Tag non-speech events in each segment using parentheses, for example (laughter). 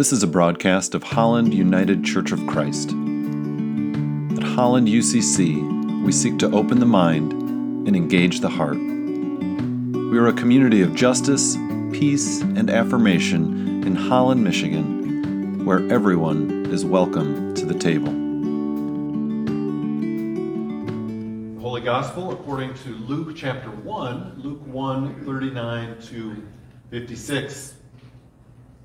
This is a broadcast of Holland United Church of Christ. At Holland UCC, we seek to open the mind and engage the heart. We are a community of justice, peace, and affirmation in Holland, Michigan, where everyone is welcome to the table. The Holy Gospel according to Luke chapter 1, Luke 1 39 to 56.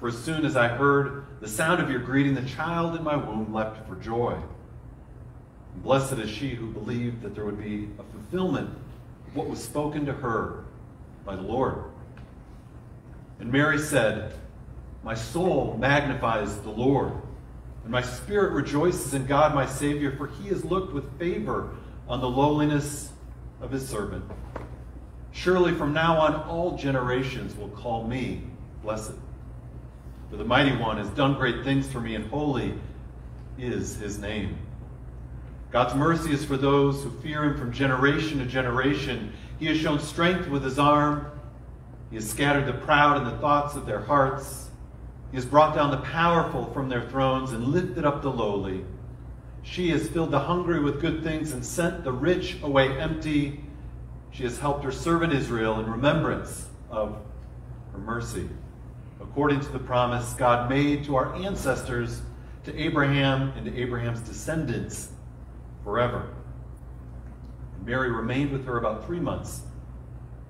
For as soon as I heard the sound of your greeting, the child in my womb leapt for joy. And blessed is she who believed that there would be a fulfillment of what was spoken to her by the Lord. And Mary said, My soul magnifies the Lord, and my spirit rejoices in God my Savior, for he has looked with favor on the lowliness of his servant. Surely from now on all generations will call me blessed. For the mighty one has done great things for me, and holy is his name. God's mercy is for those who fear him from generation to generation. He has shown strength with his arm. He has scattered the proud in the thoughts of their hearts. He has brought down the powerful from their thrones and lifted up the lowly. She has filled the hungry with good things and sent the rich away empty. She has helped her servant Israel in remembrance of her mercy according to the promise God made to our ancestors, to Abraham and to Abraham's descendants forever. And Mary remained with her about three months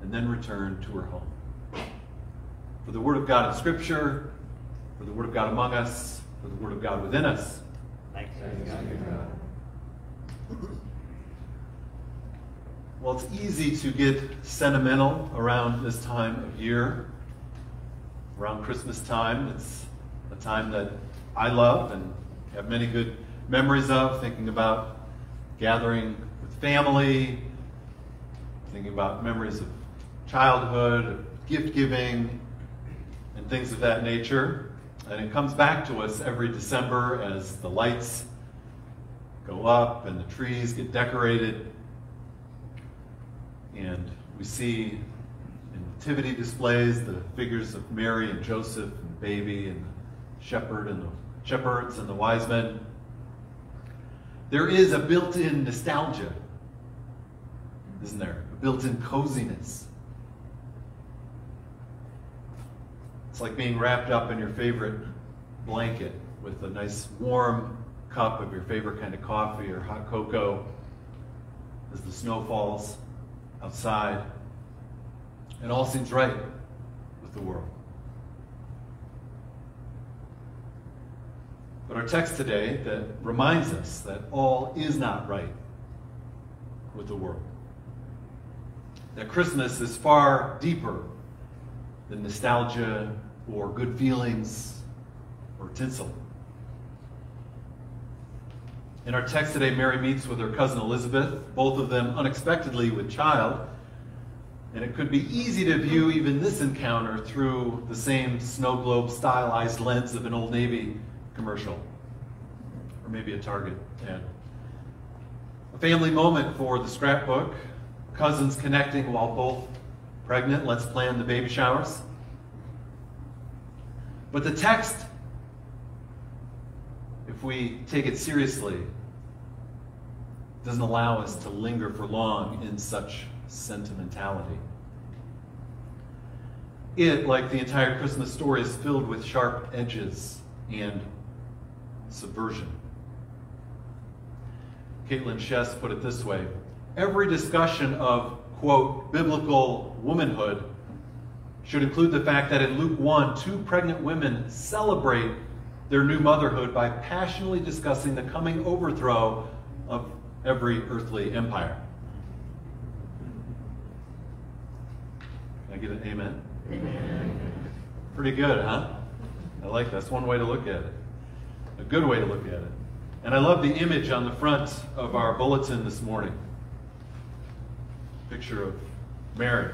and then returned to her home. For the Word of God in Scripture, for the Word of God among us, for the Word of God within us. Thanks, Well, it's easy to get sentimental around this time of year around Christmas time. It's a time that I love and have many good memories of, thinking about gathering with family, thinking about memories of childhood, gift giving, and things of that nature. And it comes back to us every December as the lights go up and the trees get decorated. And we see nativity displays, the figures of Mary and Joseph and the baby and the shepherd and the shepherds and the wise men. There is a built-in nostalgia, isn't there? A built-in coziness. It's like being wrapped up in your favorite blanket with a nice warm cup of your favorite kind of coffee or hot cocoa as the snow falls outside. It all seems right with the world. But our text today that reminds us that all is not right with the world. That Christmas is far deeper than nostalgia or good feelings or tinsel. In our text today, Mary meets with her cousin Elizabeth, both of them unexpectedly with child. And it could be easy to view even this encounter through the same snow globe stylized lens of an Old Navy commercial, or maybe a Target ad. A family moment for the scrapbook, cousins connecting while both pregnant. Let's plan the baby showers. But the text, if we take it seriously, doesn't allow us to linger for long in such sentimentality. It, like the entire Christmas story, is filled with sharp edges and subversion. Caitlin Chess put it this way Every discussion of, quote, biblical womanhood should include the fact that in Luke 1, two pregnant women celebrate their new motherhood by passionately discussing the coming overthrow of every earthly empire. I get an amen? Amen. Pretty good, huh? I like that. That's one way to look at it. a good way to look at it. And I love the image on the front of our bulletin this morning. Picture of Mary.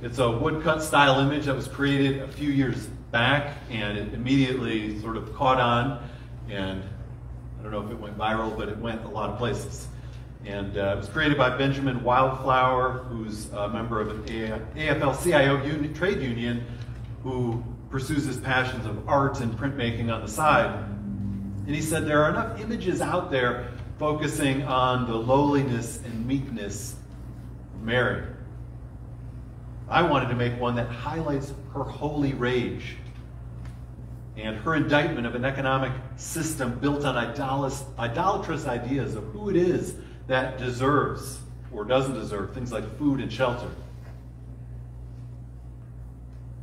It's a woodcut style image that was created a few years back, and it immediately sort of caught on. And I don't know if it went viral, but it went a lot of places. And uh, it was created by Benjamin Wildflower, who's a member of an AFL CIO union, trade union who pursues his passions of art and printmaking on the side. And he said there are enough images out there focusing on the lowliness and meekness of Mary. I wanted to make one that highlights her holy rage and her indictment of an economic system built on idolatrous ideas of who it is that deserves or doesn't deserve things like food and shelter.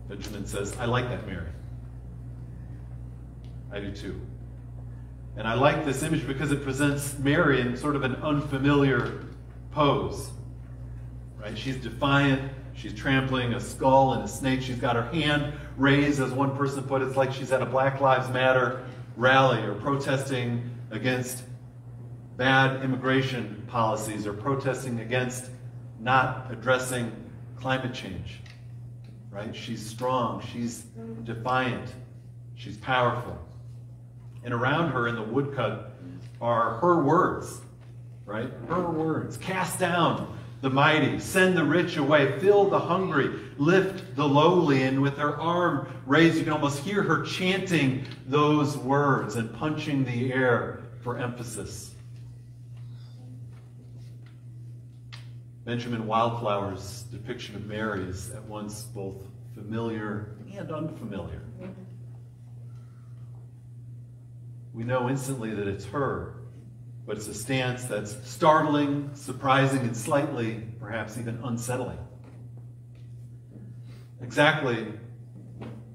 Benjamin says, I like that Mary. I do too. And I like this image because it presents Mary in sort of an unfamiliar pose. Right? She's defiant, She's trampling a skull and a snake. She's got her hand raised, as one person put it. It's like she's at a Black Lives Matter rally or protesting against bad immigration policies or protesting against not addressing climate change. Right? She's strong. She's defiant. She's powerful. And around her in the woodcut are her words, right? Her words. Cast down the mighty, send the rich away, fill the hungry, lift the lowly. And with her arm raised, you can almost hear her chanting those words and punching the air for emphasis. Benjamin Wildflower's depiction of Mary is at once both familiar and unfamiliar. We know instantly that it's her but it's a stance that's startling, surprising, and slightly, perhaps even unsettling. Exactly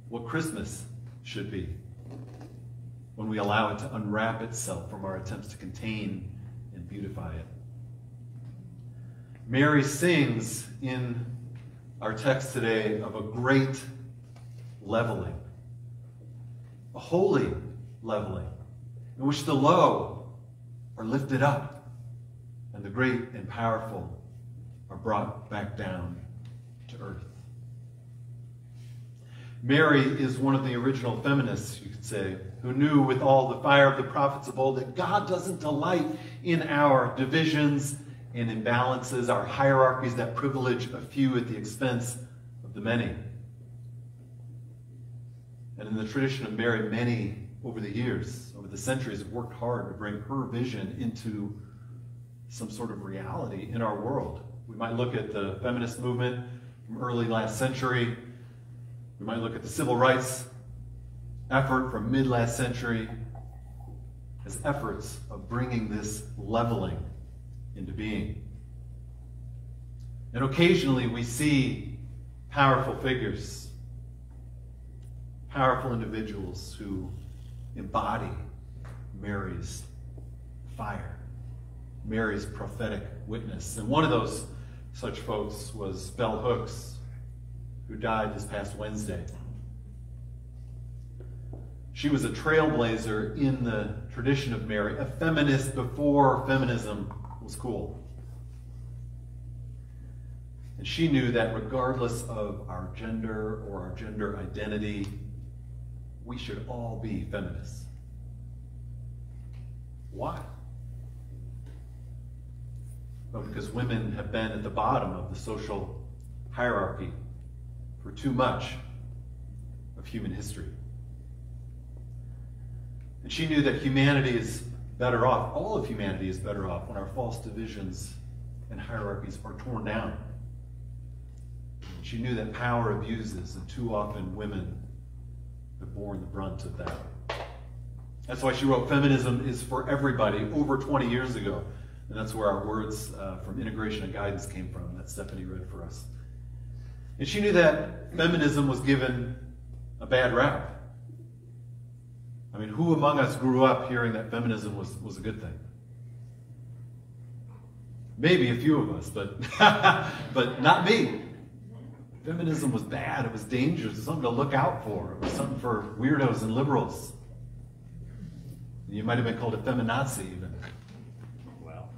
what Christmas should be when we allow it to unwrap itself from our attempts to contain and beautify it. Mary sings in our text today of a great leveling, a holy leveling, in which the low are lifted up, and the great and powerful are brought back down to earth. Mary is one of the original feminists, you could say, who knew with all the fire of the prophets of old that God doesn't delight in our divisions and imbalances, our hierarchies that privilege a few at the expense of the many. And in the tradition of Mary, many over the years, over the centuries, have worked hard to bring her vision into some sort of reality in our world. We might look at the feminist movement from early last century. We might look at the civil rights effort from mid last century as efforts of bringing this leveling into being. And occasionally we see powerful figures, powerful individuals who embody Mary's fire, Mary's prophetic witness. And one of those such folks was Bell Hooks, who died this past Wednesday. She was a trailblazer in the tradition of Mary, a feminist before feminism was cool. And she knew that regardless of our gender or our gender identity, we should all be feminists. Why? Well, because women have been at the bottom of the social hierarchy for too much of human history. And she knew that humanity is better off, all of humanity is better off when our false divisions and hierarchies are torn down. She knew that power abuses, and too often women have borne the brunt of that. That's why she wrote Feminism is for Everybody over 20 years ago. And that's where our words uh, from Integration and Guidance came from, that Stephanie read for us. And she knew that feminism was given a bad rap. I mean, who among us grew up hearing that feminism was, was a good thing? Maybe a few of us, but, (laughs) but not me. Feminism was bad, it was dangerous, it was something to look out for, it was something for weirdos and liberals. You might have been called a feminazi even. Well,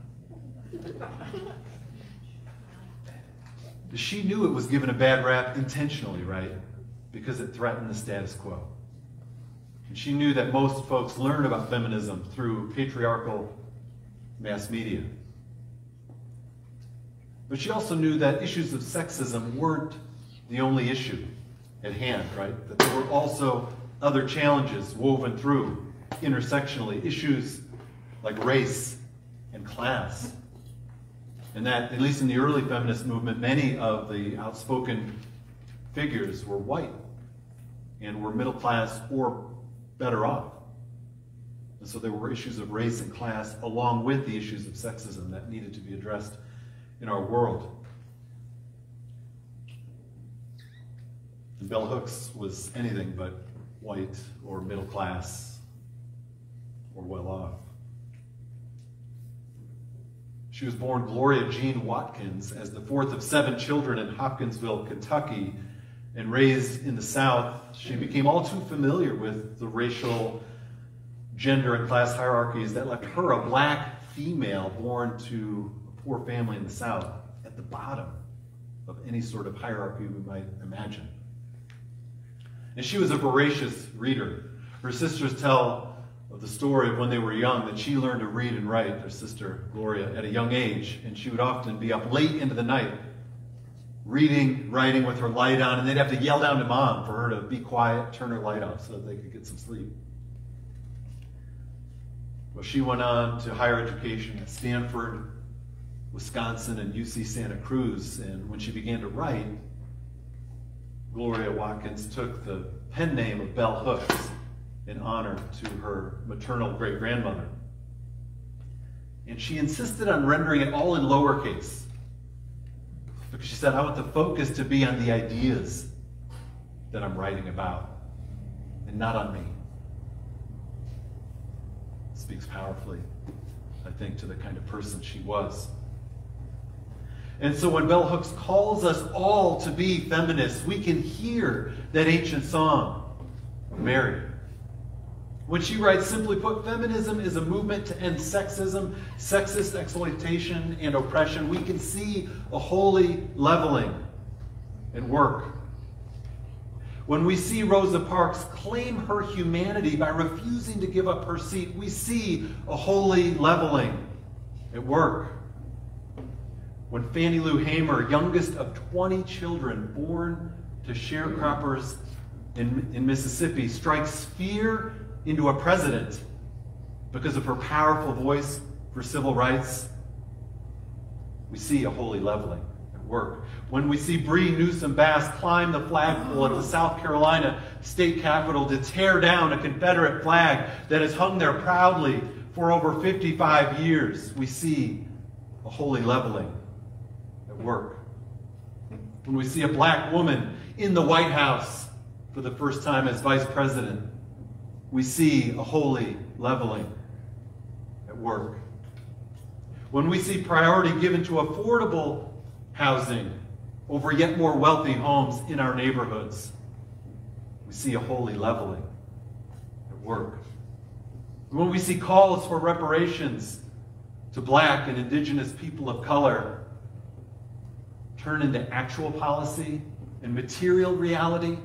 She knew it was given a bad rap intentionally, right? Because it threatened the status quo. And she knew that most folks learn about feminism through patriarchal mass media. But she also knew that issues of sexism weren't the only issue at hand, right? That there were also other challenges woven through intersectionally, issues like race and class. And that, at least in the early feminist movement, many of the outspoken figures were white and were middle class or better off. And so there were issues of race and class along with the issues of sexism that needed to be addressed in our world. And Bell Hooks was anything but white or middle class or well off. She was born Gloria Jean Watkins as the fourth of seven children in Hopkinsville, Kentucky, and raised in the South. She became all too familiar with the racial, gender, and class hierarchies that left her, a black female born to a poor family in the South, at the bottom of any sort of hierarchy we might imagine. And she was a voracious reader. Her sisters tell of the story of when they were young that she learned to read and write, their sister Gloria, at a young age. And she would often be up late into the night reading, writing with her light on, and they'd have to yell down to mom for her to be quiet, turn her light off so that they could get some sleep. Well, she went on to higher education at Stanford, Wisconsin, and UC Santa Cruz. And when she began to write, Gloria Watkins took the pen name of Bell Hooks in honor to her maternal great grandmother. And she insisted on rendering it all in lowercase because she said, I want the focus to be on the ideas that I'm writing about and not on me. Speaks powerfully, I think, to the kind of person she was. And so when Bell Hooks calls us all to be feminists, we can hear that ancient song, Mary. When she writes, simply put, feminism is a movement to end sexism, sexist exploitation, and oppression. We can see a holy leveling at work. When we see Rosa Parks claim her humanity by refusing to give up her seat, we see a holy leveling at work. When Fannie Lou Hamer, youngest of 20 children born to sharecroppers in, in Mississippi, strikes fear into a president because of her powerful voice for civil rights, we see a holy leveling at work. When we see Bree Newsom Bass climb the flagpole at the South Carolina state capitol to tear down a Confederate flag that has hung there proudly for over 55 years, we see a holy leveling at work. When we see a black woman in the White House for the first time as vice president, we see a holy leveling at work. When we see priority given to affordable housing over yet more wealthy homes in our neighborhoods, we see a holy leveling at work. When we see calls for reparations to black and indigenous people of color turn into actual policy and material reality,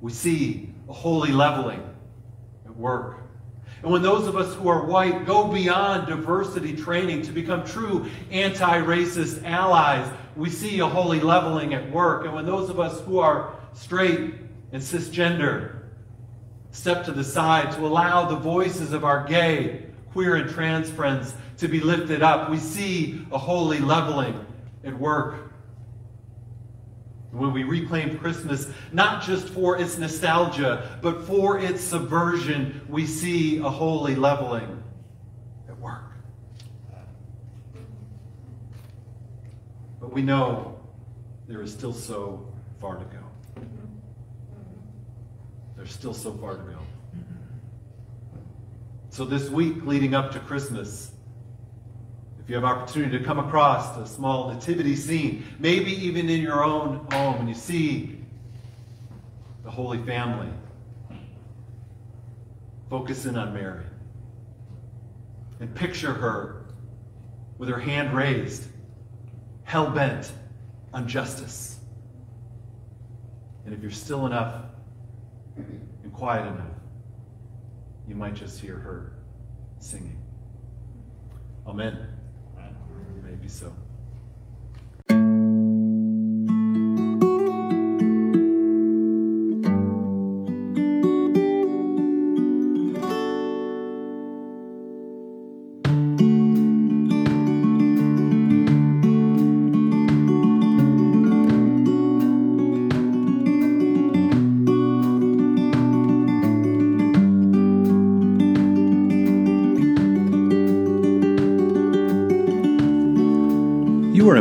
we see a holy leveling work. And when those of us who are white go beyond diversity training to become true anti racist allies, we see a holy leveling at work. And when those of us who are straight and cisgender step to the side to allow the voices of our gay, queer, and trans friends to be lifted up, we see a holy leveling at work. When we reclaim Christmas, not just for its nostalgia, but for its subversion, we see a holy leveling at work. But we know there is still so far to go. There's still so far to go. So, this week leading up to Christmas, if you have opportunity to come across a small nativity scene, maybe even in your own home, and you see the Holy Family, focus in on Mary and picture her with her hand raised, hell bent on justice. And if you're still enough and quiet enough, you might just hear her singing. Amen. So.